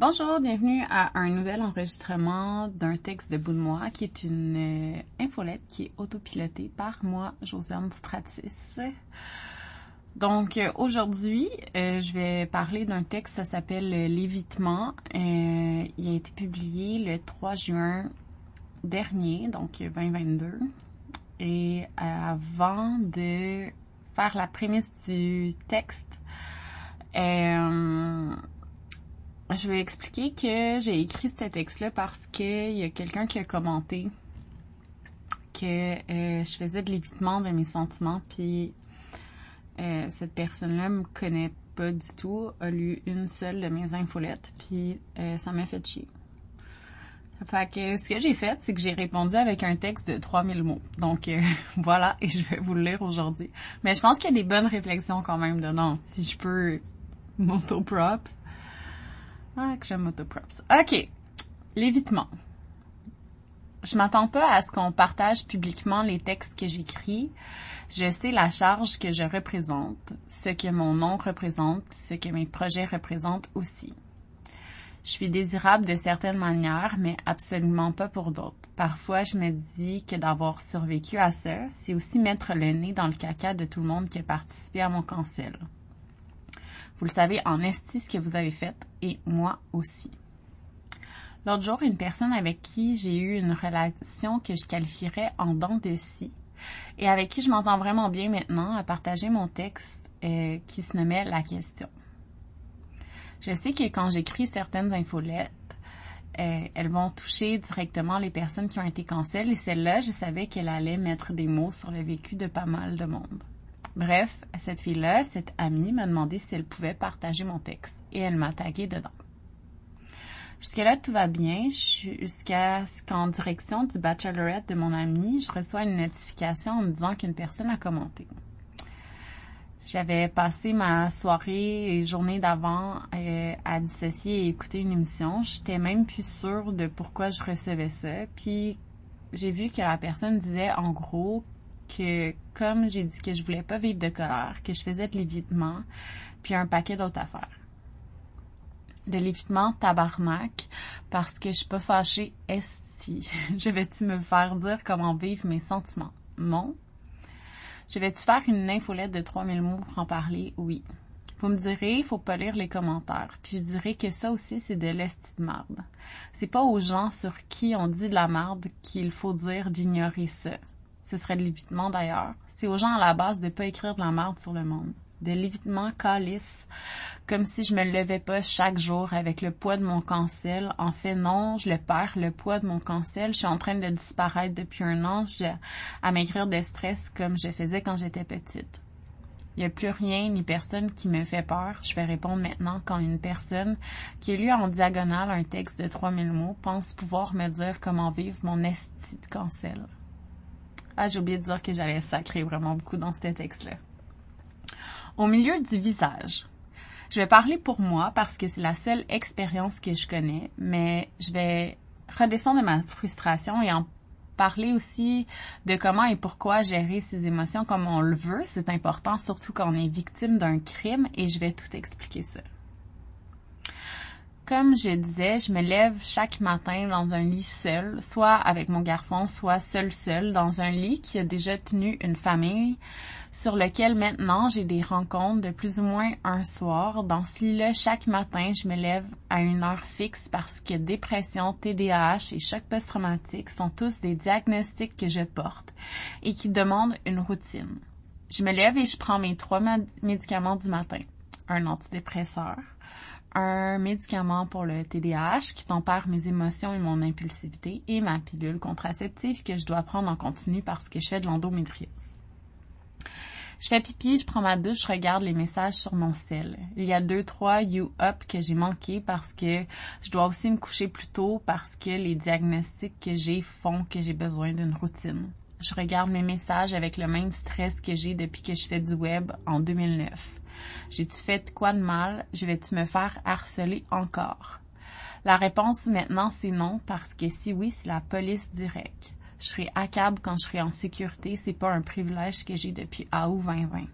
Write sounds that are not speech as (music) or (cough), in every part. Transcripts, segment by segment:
Bonjour, bienvenue à un nouvel enregistrement d'un texte de bout de moi qui est une euh, infolette qui est autopilotée par moi, Josiane Stratis. Donc euh, aujourd'hui, euh, je vais parler d'un texte, ça s'appelle L'évitement. il a été publié le 3 juin dernier, donc 2022. Et avant de faire la prémisse du texte, je vais expliquer que j'ai écrit ce texte-là parce qu'il y a quelqu'un qui a commenté que euh, je faisais de l'évitement de mes sentiments, puis euh, cette personne-là me connaît pas du tout, a lu une seule de mes infolettes, puis euh, ça m'a fait chier. Fait que ce que j'ai fait, c'est que j'ai répondu avec un texte de 3000 mots. Donc (laughs) voilà, et je vais vous le lire aujourd'hui. Mais je pense qu'il y a des bonnes réflexions quand même dedans. Si je peux m'auto-props. Ah, que j'aime autoprops. OK. L'évitement. Je m'attends pas à ce qu'on partage publiquement les textes que j'écris. Je sais la charge que je représente, ce que mon nom représente, ce que mes projets représentent aussi. Je suis désirable de certaines manières, mais absolument pas pour d'autres. Parfois, je me dis que d'avoir survécu à ça, c'est aussi mettre le nez dans le caca de tout le monde qui a participé à mon cancel. Vous le savez en esti ce que vous avez fait et moi aussi. L'autre jour, une personne avec qui j'ai eu une relation que je qualifierais en dents de scie et avec qui je m'entends vraiment bien maintenant a partagé mon texte euh, qui se nommait La question. Je sais que quand j'écris certaines infolettes, euh, elles vont toucher directement les personnes qui ont été cancellées et celle-là, je savais qu'elle allait mettre des mots sur le vécu de pas mal de monde. Bref, cette fille-là, cette amie, m'a demandé si elle pouvait partager mon texte et elle m'a tagué dedans. Jusque-là, tout va bien jusqu'à ce qu'en direction du bachelorette de mon ami, je reçois une notification en me disant qu'une personne a commenté. J'avais passé ma soirée et journée d'avant euh, à dissocier et écouter une émission. J'étais même plus sûre de pourquoi je recevais ça. Puis j'ai vu que la personne disait en gros que comme j'ai dit que je voulais pas vivre de colère, que je faisais de l'évitement, puis un paquet d'autres affaires. De l'évitement tabarnak, parce que je suis pas fâchée, esti. (laughs) Je vais-tu me faire dire comment vivre mes sentiments? Non. Je vais-tu faire une infolette de 3000 mots pour en parler? Oui. Vous me direz, il faut pas lire les commentaires. Puis je dirais que ça aussi, c'est de l'esti de marde. C'est pas aux gens sur qui on dit de la marde qu'il faut dire d'ignorer ça ce serait de l'évitement d'ailleurs. C'est aux gens à la base de pas écrire de la merde sur le monde. De l'évitement calice, comme si je me levais pas chaque jour avec le poids de mon cancel. En fait, non, je le perds, le poids de mon cancel. Je suis en train de disparaître depuis un an à m'écrire de stress comme je faisais quand j'étais petite. Il n'y a plus rien ni personne qui me fait peur. Je vais répondre maintenant quand une personne qui a lu en diagonale un texte de 3000 mots pense pouvoir me dire comment vivre mon esti de. Ah, j'ai oublié de dire que j'allais sacrer vraiment beaucoup dans ce texte-là. Au milieu du visage. Je vais parler pour moi parce que c'est la seule expérience que je connais, mais je vais redescendre de ma frustration et en parler aussi de comment et pourquoi gérer ses émotions comme on le veut. C'est important, surtout quand on est victime d'un crime et je vais tout expliquer ça. Comme je disais, je me lève chaque matin dans un lit seul, soit avec mon garçon, soit seul seul, dans un lit qui a déjà tenu une famille, sur lequel maintenant j'ai des rencontres de plus ou moins un soir. Dans ce lit-là, chaque matin, je me lève à une heure fixe parce que dépression, TDAH et choc post-traumatique sont tous des diagnostics que je porte et qui demandent une routine. Je me lève et je prends mes trois médicaments du matin. Un antidépresseur, un médicament pour le TDAH qui tempère mes émotions et mon impulsivité et ma pilule contraceptive que je dois prendre en continu parce que je fais de l'endométriose. Je fais pipi, je prends ma douche, je regarde les messages sur mon sel. Il y a deux, trois you up que j'ai manqué parce que je dois aussi me coucher plus tôt parce que les diagnostics que j'ai font que j'ai besoin d'une routine. Je regarde mes messages avec le même stress que j'ai depuis que je fais du web en 2009. J'ai-tu fait quoi de mal? Je vais-tu me faire harceler encore? La réponse maintenant, c'est non, parce que si oui, c'est la police directe. Je serai accable quand je serai en sécurité, c'est pas un privilège que j'ai depuis AO 2020.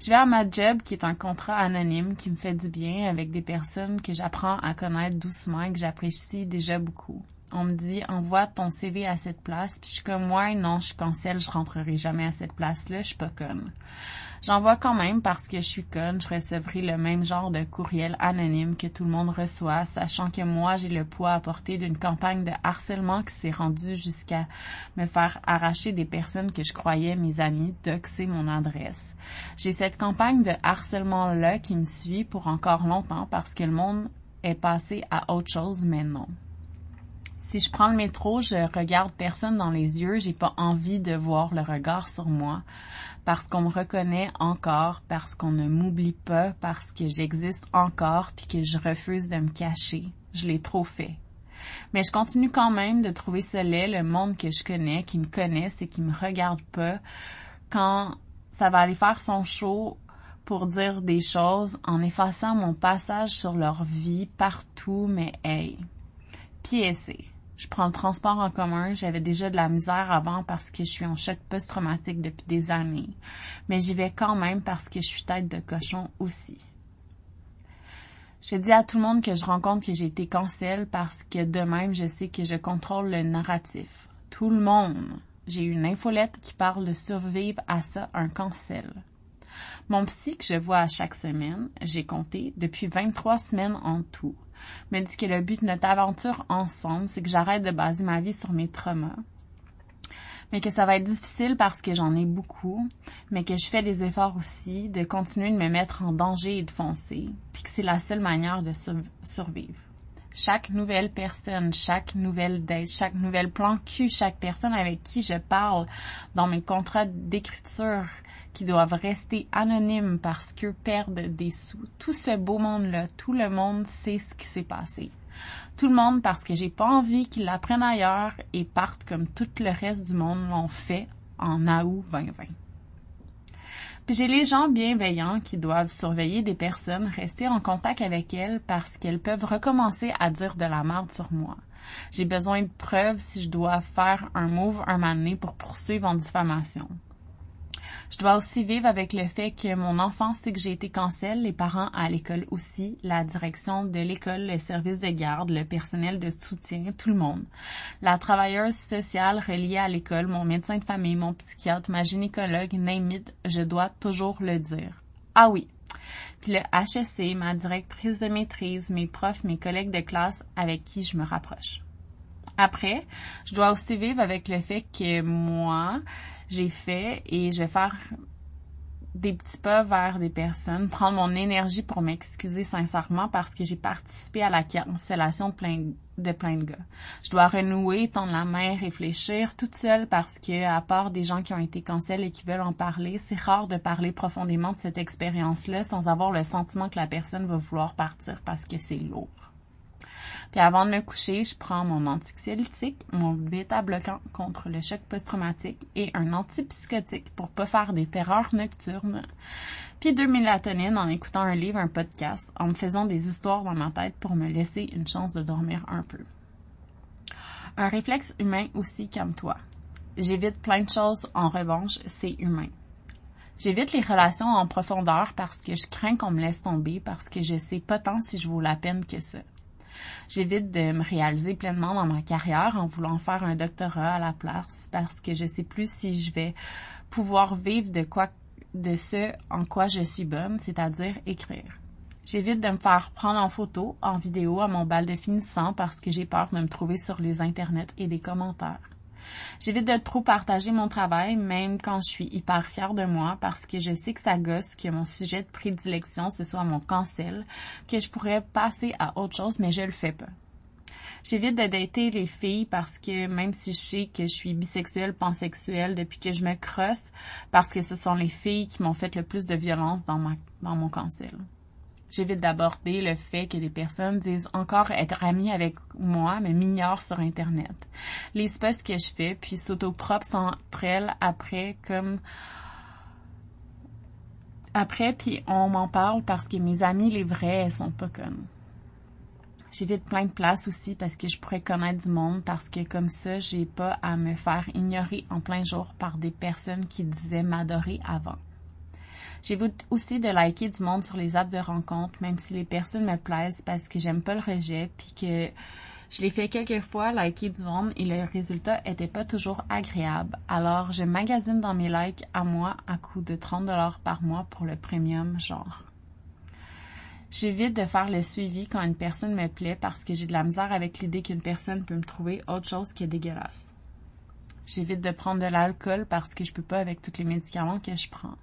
Je vais à ma job qui est un contrat anonyme qui me fait du bien avec des personnes que j'apprends à connaître doucement et que j'apprécie déjà beaucoup on me dit envoie ton CV à cette place, puis je suis comme ouais non, je cancelle, je rentrerai jamais à cette place-là, je suis pas conne. J'envoie quand même parce que je suis conne, je recevrai le même genre de courriel anonyme que tout le monde reçoit, sachant que moi j'ai le poids à porter d'une campagne de harcèlement qui s'est rendue jusqu'à me faire arracher des personnes que je croyais mes amis, doxer mon adresse. J'ai cette campagne de harcèlement là qui me suit pour encore longtemps parce que le monde est passé à autre chose, mais non. Si je prends le métro, je regarde personne dans les yeux, j'ai pas envie de voir le regard sur moi parce qu'on me reconnaît encore, parce qu'on ne m'oublie pas, parce que j'existe encore puis que je refuse de me cacher. Je l'ai trop fait. Mais je continue quand même de trouver ce le monde que je connais, qui me connaissent et qui me regarde pas quand ça va aller faire son show pour dire des choses en effaçant mon passage sur leur vie partout, mais hey, piécé. Je prends le transport en commun. J'avais déjà de la misère avant parce que je suis en choc post-traumatique depuis des années. Mais j'y vais quand même parce que je suis tête de cochon aussi. Je dis à tout le monde que je rencontre que j'ai été cancel parce que de même, je sais que je contrôle le narratif. Tout le monde. J'ai une infolette qui parle de survivre à ça, un cancel. Mon psy que je vois à chaque semaine, j'ai compté depuis 23 semaines en tout me dit que le but de notre aventure ensemble, c'est que j'arrête de baser ma vie sur mes traumas. Mais que ça va être difficile parce que j'en ai beaucoup, mais que je fais des efforts aussi de continuer de me mettre en danger et de foncer, puis que c'est la seule manière de survivre. Chaque nouvelle personne, chaque nouvelle date, chaque nouvelle plan cul, chaque personne avec qui je parle dans mes contrats d'écriture, qui doivent rester anonymes parce qu'eux perdent des sous. Tout ce beau monde-là, tout le monde sait ce qui s'est passé. Tout le monde parce que j'ai pas envie qu'ils l'apprennent ailleurs et partent comme tout le reste du monde l'ont fait en août 2020. Puis j'ai les gens bienveillants qui doivent surveiller des personnes, rester en contact avec elles parce qu'elles peuvent recommencer à dire de la merde sur moi. J'ai besoin de preuves si je dois faire un move un moment pour poursuivre en diffamation. Je dois aussi vivre avec le fait que mon enfant sait que j'ai été cancel, les parents à l'école aussi, la direction de l'école, le service de garde, le personnel de soutien, tout le monde. La travailleuse sociale reliée à l'école, mon médecin de famille, mon psychiatre, ma gynécologue, name je dois toujours le dire. Ah oui, puis le HSC, ma directrice de maîtrise, mes profs, mes collègues de classe avec qui je me rapproche. Après, je dois aussi vivre avec le fait que moi, j'ai fait et je vais faire des petits pas vers des personnes, (laughs) prendre mon énergie pour m'excuser sincèrement parce que j'ai participé à la cancellation de plein, de plein de gars. Je dois renouer, tendre la main, réfléchir toute seule parce que, à part des gens qui ont été cancellés et qui veulent en parler, c'est rare de parler profondément de cette expérience-là sans avoir le sentiment que la personne va vouloir partir parce que c'est lourd. Puis avant de me coucher, je prends mon anxiolytique, mon bêta-bloquant contre le choc post-traumatique et un antipsychotique pour pas faire des terreurs nocturnes. Puis deux mélatonines en écoutant un livre, un podcast, en me faisant des histoires dans ma tête pour me laisser une chance de dormir un peu. Un réflexe humain aussi comme toi. J'évite plein de choses, en revanche, c'est humain. J'évite les relations en profondeur parce que je crains qu'on me laisse tomber parce que je sais pas tant si je vaux la peine que ça. J'évite de me réaliser pleinement dans ma carrière en voulant faire un doctorat à la place parce que je sais plus si je vais pouvoir vivre de de ce en quoi je suis bonne, c'est-à-dire écrire. J'évite de me faire prendre en photo, en vidéo à mon bal de finissant parce que j'ai peur de me trouver sur les internets et des commentaires. J'évite de trop partager mon travail, même quand je suis hyper fière de moi, parce que je sais que ça gosse que mon sujet de prédilection, ce soit mon cancel, que je pourrais passer à autre chose, mais je le fais pas. J'évite de dater les filles parce que même si je sais que je suis bisexuelle, pansexuelle depuis que je me crosse, parce que ce sont les filles qui m'ont fait le plus de violence dans, ma, dans mon cancel. J'évite d'aborder le fait que des personnes disent encore être amies avec moi, mais m'ignorent sur Internet. Les posts que je fais, puis s'autopropres entre elles après comme après, puis on m'en parle parce que mes amis, les vrais, elles sont pas comme. J'évite plein de places aussi parce que je pourrais connaître du monde parce que comme ça, j'ai pas à me faire ignorer en plein jour par des personnes qui disaient m'adorer avant. J'évite aussi de liker du monde sur les apps de rencontre, même si les personnes me plaisent parce que j'aime pas le rejet, puis que je l'ai fait quelques fois, liker du monde, et le résultat était pas toujours agréable. Alors, je magasine dans mes likes à moi à coût de 30 dollars par mois pour le premium genre. J'évite de faire le suivi quand une personne me plaît parce que j'ai de la misère avec l'idée qu'une personne peut me trouver autre chose que dégueulasse. J'évite de prendre de l'alcool parce que je peux pas avec tous les médicaments que je prends.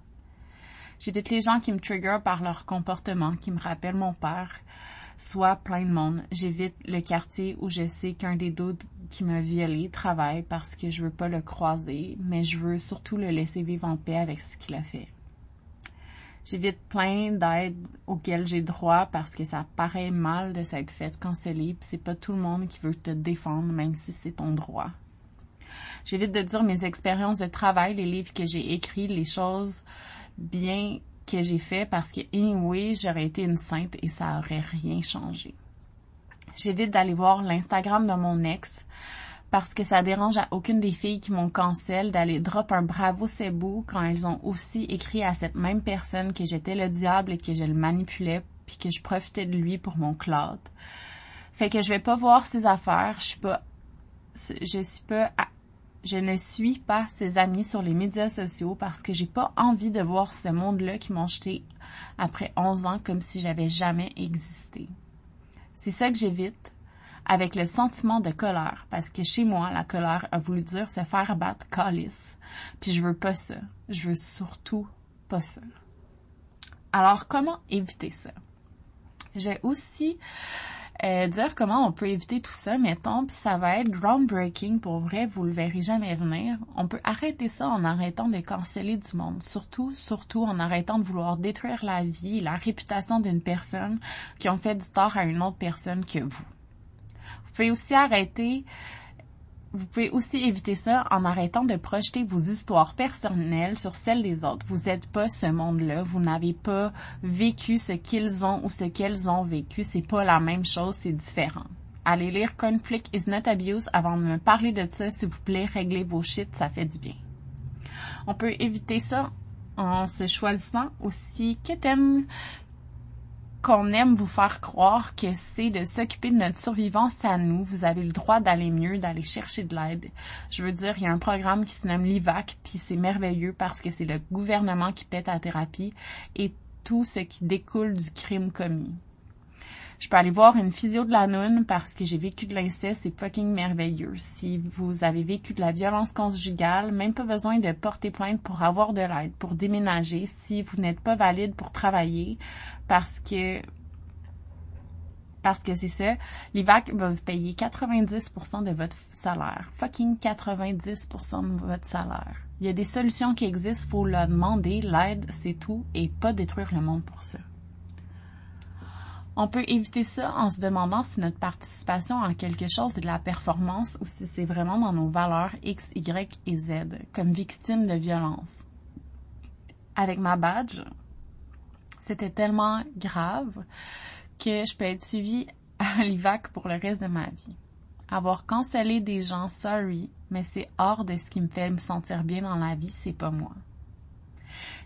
J'évite les gens qui me trigger par leur comportement, qui me rappellent mon père, soit plein de monde. J'évite le quartier où je sais qu'un des doutes qui m'a violé travaille parce que je veux pas le croiser, mais je veux surtout le laisser vivre en paix avec ce qu'il a fait. J'évite plein d'aides auxquelles j'ai droit parce que ça paraît mal de s'être fait canceller, pis c'est pas tout le monde qui veut te défendre, même si c'est ton droit. J'évite de dire mes expériences de travail, les livres que j'ai écrits, les choses bien que j'ai fait parce que anyway, j'aurais été une sainte et ça aurait rien changé. J'évite d'aller voir l'Instagram de mon ex parce que ça dérange à aucune des filles qui m'ont cancel d'aller drop un bravo c'est beau quand elles ont aussi écrit à cette même personne que j'étais le diable et que je le manipulais puis que je profitais de lui pour mon cloud. Fait que je vais pas voir ses affaires, je suis pas je suis pas je ne suis pas ses amis sur les médias sociaux parce que j'ai pas envie de voir ce monde-là qui m'ont jeté après 11 ans comme si j'avais jamais existé. C'est ça que j'évite avec le sentiment de colère, parce que chez moi, la colère a voulu dire se faire battre calice. Puis je veux pas ça. Je veux surtout pas ça. Alors, comment éviter ça? Je vais aussi euh, dire comment on peut éviter tout ça, mettons, puis ça va être groundbreaking pour vrai, vous le verrez jamais venir. On peut arrêter ça en arrêtant de canceller du monde, surtout, surtout en arrêtant de vouloir détruire la vie la réputation d'une personne qui ont fait du tort à une autre personne que vous. Vous pouvez aussi arrêter vous pouvez aussi éviter ça en arrêtant de projeter vos histoires personnelles sur celles des autres. Vous n'êtes pas ce monde-là. Vous n'avez pas vécu ce qu'ils ont ou ce qu'elles ont vécu. C'est pas la même chose, c'est différent. Allez lire Conflict is not abuse avant de me parler de ça, s'il vous plaît. Réglez vos shit, ça fait du bien. On peut éviter ça en se choisissant aussi que t'aimes qu'on aime vous faire croire que c'est de s'occuper de notre survivance à nous. Vous avez le droit d'aller mieux, d'aller chercher de l'aide. Je veux dire, il y a un programme qui se nomme l'IVAC, puis c'est merveilleux parce que c'est le gouvernement qui paie ta thérapie et tout ce qui découle du crime commis. Je peux aller voir une physio de la noune parce que j'ai vécu de l'inceste, c'est fucking merveilleux. Si vous avez vécu de la violence conjugale, même pas besoin de porter plainte pour avoir de l'aide, pour déménager, si vous n'êtes pas valide pour travailler, parce que parce que c'est ça, l'IVAC va vous payer 90% de votre salaire. Fucking 90% de votre salaire. Il y a des solutions qui existent, faut la demander, l'aide, c'est tout, et pas détruire le monde pour ça. On peut éviter ça en se demandant si notre participation en quelque chose est de la performance ou si c'est vraiment dans nos valeurs X, Y et Z, comme victime de violence. Avec ma badge, c'était tellement grave que je peux être suivie à (laughs) l'IVAC pour le reste de ma vie. Avoir cancellé des gens, sorry, mais c'est hors de ce qui me fait me sentir bien dans la vie, c'est pas moi.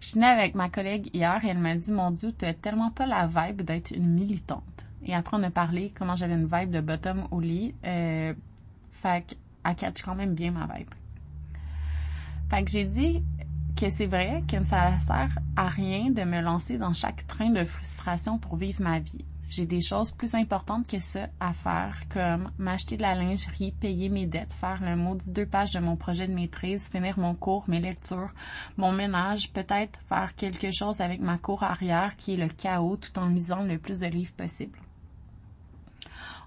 Je dînais avec ma collègue hier et elle m'a dit, mon Dieu, t'as tellement pas la vibe d'être une militante. Et après, on a parlé comment j'avais une vibe de bottom au lit. Euh, fait qu'elle catch quand même bien ma vibe. Fait que j'ai dit que c'est vrai que ça sert à rien de me lancer dans chaque train de frustration pour vivre ma vie. J'ai des choses plus importantes que ça à faire, comme m'acheter de la lingerie, payer mes dettes, faire le maudit deux pages de mon projet de maîtrise, finir mon cours, mes lectures, mon ménage, peut-être faire quelque chose avec ma cour arrière qui est le chaos tout en lisant le plus de livres possible.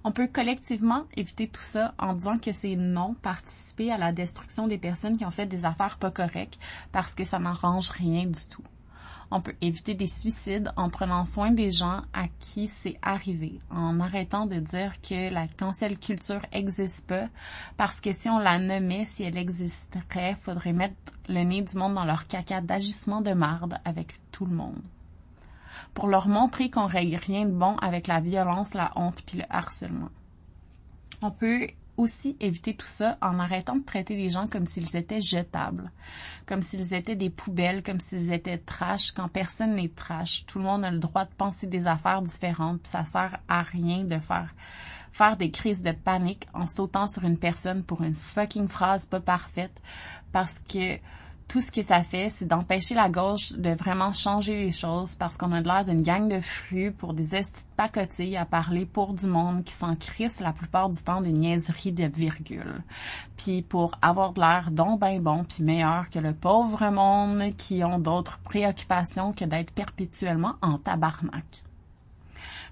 On peut collectivement éviter tout ça en disant que c'est non participer à la destruction des personnes qui ont fait des affaires pas correctes parce que ça n'arrange rien du tout. On peut éviter des suicides en prenant soin des gens à qui c'est arrivé, en arrêtant de dire que la cancel culture existe pas, parce que si on la nommait, si elle existerait, faudrait mettre le nez du monde dans leur caca d'agissement de marde avec tout le monde. Pour leur montrer qu'on règle rien de bon avec la violence, la honte puis le harcèlement. On peut aussi éviter tout ça en arrêtant de traiter les gens comme s'ils étaient jetables, comme s'ils étaient des poubelles, comme s'ils étaient trash, quand personne n'est trash. Tout le monde a le droit de penser des affaires différentes, ça sert à rien de faire faire des crises de panique en sautant sur une personne pour une fucking phrase pas parfaite parce que tout ce que ça fait, c'est d'empêcher la gauche de vraiment changer les choses parce qu'on a l'air d'une gang de fruits pour des estis de à parler pour du monde qui s'en crisse la plupart du temps des niaiseries de virgule. Puis pour avoir de l'air donc ben bon puis meilleur que le pauvre monde qui ont d'autres préoccupations que d'être perpétuellement en tabarnak.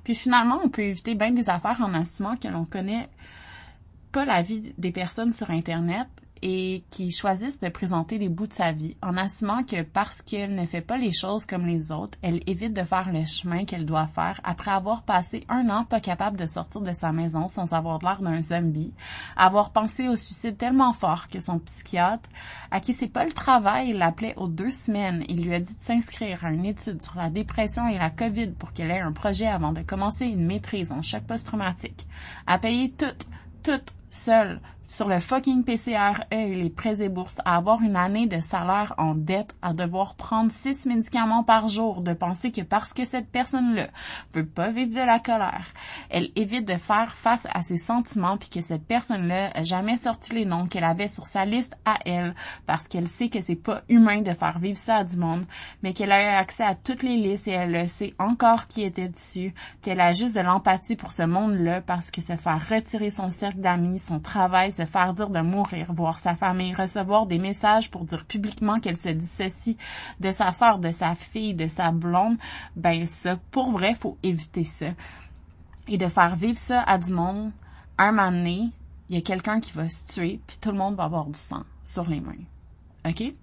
Puis finalement, on peut éviter bien des affaires en assumant que l'on connaît pas la vie des personnes sur Internet et qui choisissent de présenter des bouts de sa vie en assumant que parce qu'elle ne fait pas les choses comme les autres, elle évite de faire le chemin qu'elle doit faire après avoir passé un an pas capable de sortir de sa maison sans avoir l'air d'un zombie, avoir pensé au suicide tellement fort que son psychiatre, à qui c'est pas le travail, l'appelait aux deux semaines, il lui a dit de s'inscrire à une étude sur la dépression et la COVID pour qu'elle ait un projet avant de commencer une maîtrise en choc post-traumatique, a payé tout, tout seul sur le fucking PCRE et les prêts et bourses, à avoir une année de salaire en dette, à devoir prendre six médicaments par jour, de penser que parce que cette personne-là peut pas vivre de la colère, elle évite de faire face à ses sentiments puis que cette personne-là a jamais sorti les noms qu'elle avait sur sa liste à elle parce qu'elle sait que c'est pas humain de faire vivre ça à du monde, mais qu'elle a eu accès à toutes les listes et elle le sait encore qui était dessus, qu'elle a juste de l'empathie pour ce monde-là parce que se faire retirer son cercle d'amis, son travail, se faire dire de mourir, voir sa famille, recevoir des messages pour dire publiquement qu'elle se dissocie de sa sœur, de sa fille, de sa blonde, ben ça, pour vrai, faut éviter ça. Et de faire vivre ça à du monde, un moment donné, il y a quelqu'un qui va se tuer, puis tout le monde va avoir du sang sur les mains. OK?